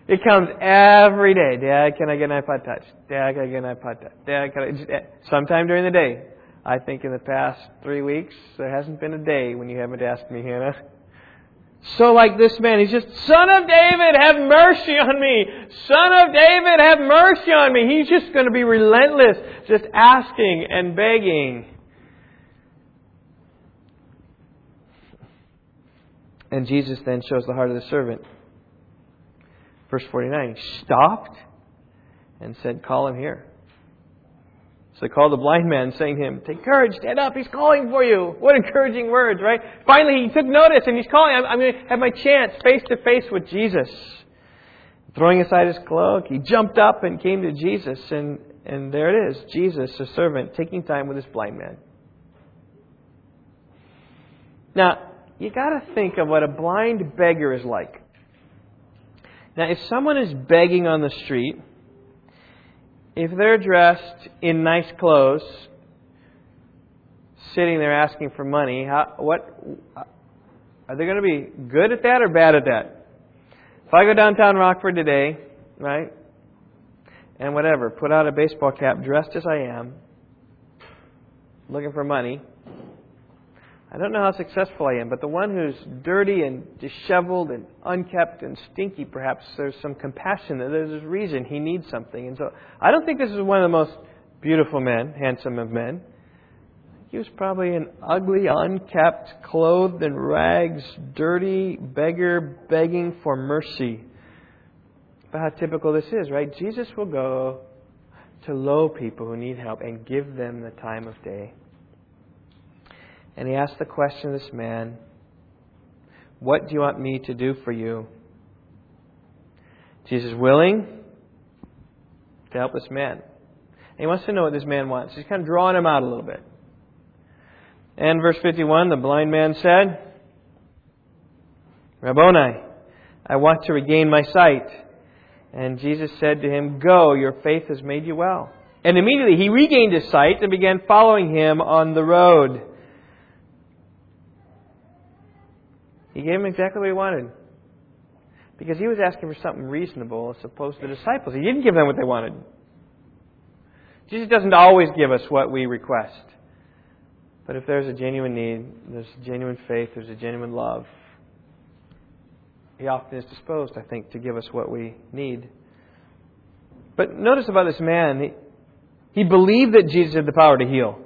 It comes every day. Dad, can I get an iPod Touch? Dad, can I get an iPod Touch? Dad, can I? Eh, sometime during the day. I think in the past three weeks, there hasn't been a day when you haven't asked me, Hannah. So like this man, he's just, Son of David, have mercy on me. Son of David, have mercy on me. He's just going to be relentless, just asking and begging. And Jesus then shows the heart of the servant. Verse 49, he stopped and said, Call him here. So they called the blind man, saying to him, Take courage, stand up, he's calling for you. What encouraging words, right? Finally, he took notice and he's calling. I'm, I'm going to have my chance face to face with Jesus. Throwing aside his cloak, he jumped up and came to Jesus, and, and there it is Jesus, a servant, taking time with this blind man. Now, you got to think of what a blind beggar is like. Now, if someone is begging on the street, if they're dressed in nice clothes, sitting there asking for money, how, what uh, are they going to be good at that or bad at that? If I go downtown Rockford today, right, and whatever, put out a baseball cap, dressed as I am, looking for money, I don't know how successful I am, but the one who's dirty and disheveled and unkept and stinky, perhaps there's some compassion that there's a reason he needs something. And so I don't think this is one of the most beautiful men, handsome of men. He was probably an ugly, unkept, clothed in rags, dirty beggar begging for mercy. But how typical this is, right? Jesus will go to low people who need help and give them the time of day. And he asked the question of this man, What do you want me to do for you? Jesus is willing to help this man. And he wants to know what this man wants. He's kind of drawing him out a little bit. And verse 51, the blind man said, Rabboni, I want to regain my sight. And Jesus said to him, Go, your faith has made you well. And immediately he regained his sight and began following him on the road. He gave him exactly what he wanted. Because he was asking for something reasonable as opposed to the disciples. He didn't give them what they wanted. Jesus doesn't always give us what we request. But if there's a genuine need, there's genuine faith, there's a genuine love, he often is disposed, I think, to give us what we need. But notice about this man, he, he believed that Jesus had the power to heal.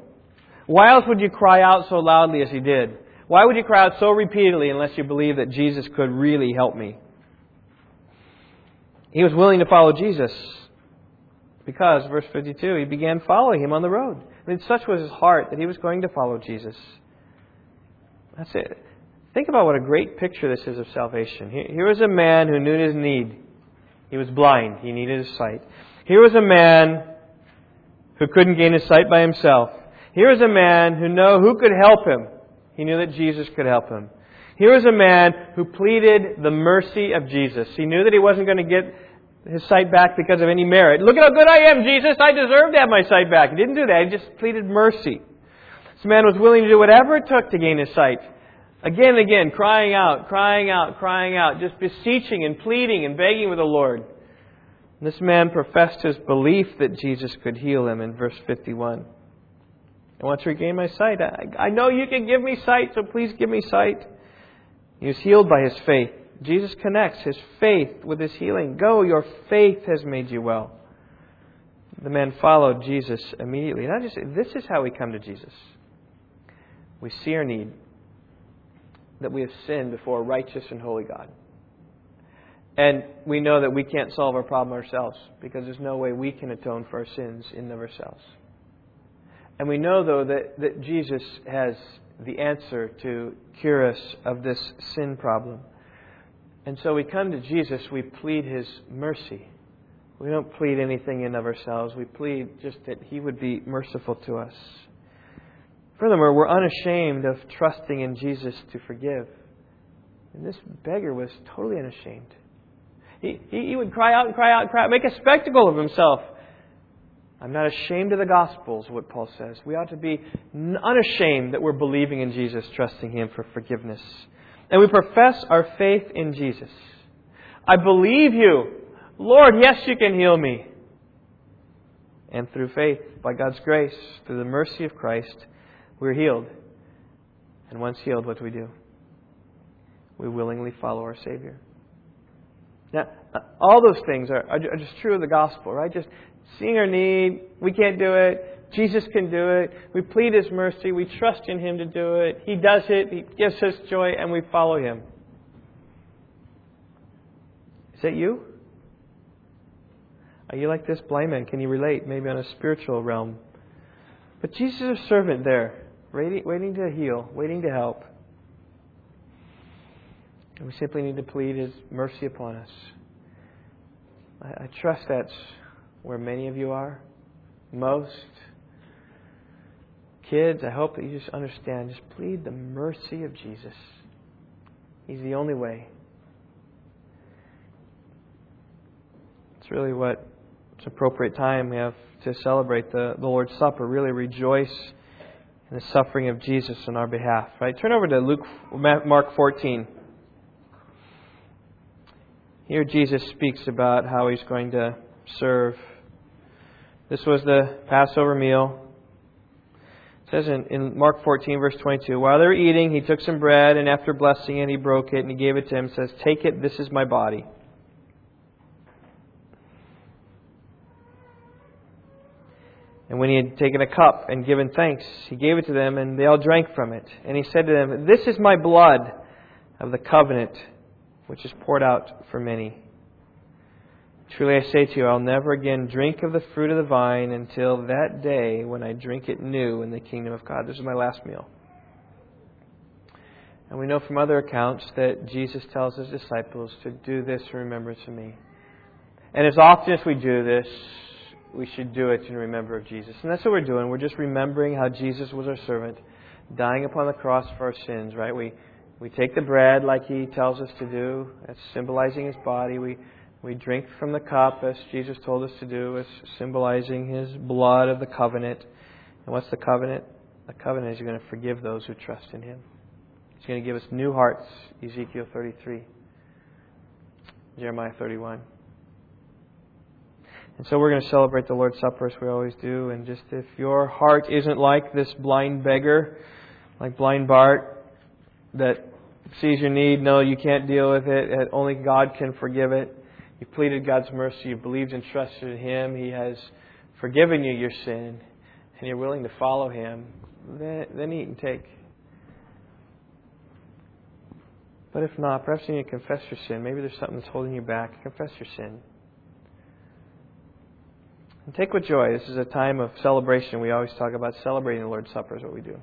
Why else would you cry out so loudly as he did? Why would you cry out so repeatedly unless you believe that Jesus could really help me? He was willing to follow Jesus because, verse 52, he began following him on the road. I mean, such was his heart that he was going to follow Jesus. That's it. Think about what a great picture this is of salvation. Here was a man who knew his need. He was blind. He needed his sight. Here was a man who couldn't gain his sight by himself. Here was a man who knew who could help him. He knew that Jesus could help him. Here was a man who pleaded the mercy of Jesus. He knew that he wasn't going to get his sight back because of any merit. Look at how good I am, Jesus. I deserve to have my sight back. He didn't do that. He just pleaded mercy. This man was willing to do whatever it took to gain his sight. Again and again, crying out, crying out, crying out, just beseeching and pleading and begging with the Lord. This man professed his belief that Jesus could heal him in verse 51. I want to regain my sight. I, I know you can give me sight, so please give me sight. He was healed by his faith. Jesus connects his faith with his healing. Go, your faith has made you well. The man followed Jesus immediately. And I just this is how we come to Jesus. We see our need, that we have sinned before a righteous and holy God. And we know that we can't solve our problem ourselves because there's no way we can atone for our sins in of ourselves. And we know, though, that, that Jesus has the answer to cure us of this sin problem. And so we come to Jesus, we plead His mercy. We don't plead anything in of ourselves. We plead just that He would be merciful to us. Furthermore, we're unashamed of trusting in Jesus to forgive. And this beggar was totally unashamed. He, he, he would cry out and cry out and cry out, make a spectacle of himself. I'm not ashamed of the gospel, is what Paul says. We ought to be unashamed that we're believing in Jesus, trusting Him for forgiveness. And we profess our faith in Jesus. I believe you. Lord, yes, you can heal me. And through faith, by God's grace, through the mercy of Christ, we're healed. And once healed, what do we do? We willingly follow our Savior. Now, uh, all those things are, are just true of the gospel, right? Just seeing our need, we can't do it. Jesus can do it. We plead His mercy. We trust in Him to do it. He does it. He gives us joy, and we follow Him. Is that you? Are you like this blind man? Can you relate, maybe on a spiritual realm? But Jesus is a servant there, waiting, waiting to heal, waiting to help. And we simply need to plead His mercy upon us. I, I trust that's where many of you are. Most. Kids, I hope that you just understand. Just plead the mercy of Jesus. He's the only way. It's really what it's appropriate time we have to celebrate the, the Lord's Supper. Really rejoice in the suffering of Jesus on our behalf. Right? Turn over to Luke, Mark 14. Here Jesus speaks about how he's going to serve. This was the Passover meal. It says in, in Mark 14, verse 22, While they were eating, he took some bread, and after blessing it, he broke it, and he gave it to him, says, Take it, this is my body. And when he had taken a cup and given thanks, he gave it to them, and they all drank from it. And he said to them, This is my blood of the covenant which is poured out for many. Truly I say to you, I'll never again drink of the fruit of the vine until that day when I drink it new in the kingdom of God. This is my last meal. And we know from other accounts that Jesus tells his disciples to do this in remembrance of me. And as often as we do this, we should do it in remembrance of Jesus. And that's what we're doing. We're just remembering how Jesus was our servant, dying upon the cross for our sins, right? We we take the bread like he tells us to do, as symbolizing his body. We, we drink from the cup as Jesus told us to do, as symbolizing his blood of the covenant. And what's the covenant? The covenant is you're going to forgive those who trust in him. He's going to give us new hearts, Ezekiel 33, Jeremiah 31. And so we're going to celebrate the Lord's Supper as we always do. And just if your heart isn't like this blind beggar, like blind Bart, that sees your need, no, you can't deal with it, only God can forgive it. You pleaded God's mercy, You've believed and trusted in Him, He has forgiven you your sin, and you're willing to follow Him, then, then eat and take. But if not, perhaps you need to confess your sin. Maybe there's something that's holding you back. Confess your sin. And take with joy. This is a time of celebration. We always talk about celebrating the Lord's Supper, is what we do.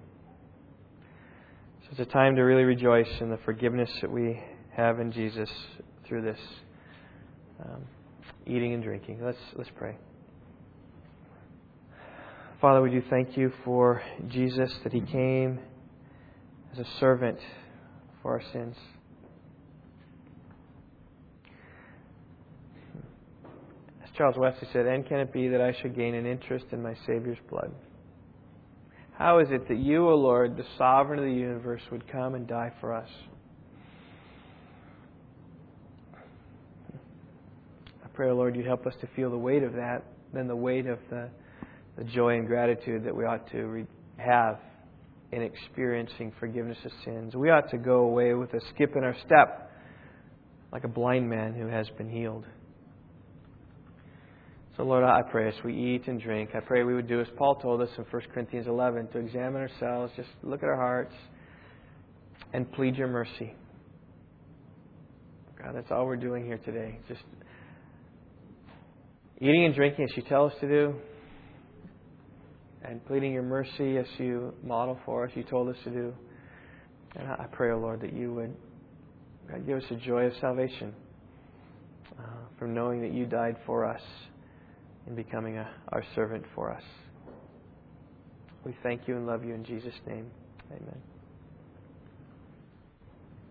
So it's a time to really rejoice in the forgiveness that we have in Jesus through this um, eating and drinking. Let's let's pray. Father, we do thank you for Jesus that he came as a servant for our sins. As Charles Wesley said, and can it be that I should gain an interest in my Savior's blood? How is it that you, O Lord, the sovereign of the universe, would come and die for us? I pray, Lord, you'd help us to feel the weight of that, then the weight of the, the joy and gratitude that we ought to re- have in experiencing forgiveness of sins. We ought to go away with a skip in our step, like a blind man who has been healed. So, Lord, I pray as we eat and drink, I pray we would do as Paul told us in 1 Corinthians 11 to examine ourselves, just look at our hearts, and plead your mercy. God, that's all we're doing here today. Just eating and drinking as you tell us to do, and pleading your mercy as you model for us, you told us to do. And I pray, O oh Lord, that you would God, give us the joy of salvation uh, from knowing that you died for us and becoming a, our servant for us. We thank you and love you in Jesus' name. Amen.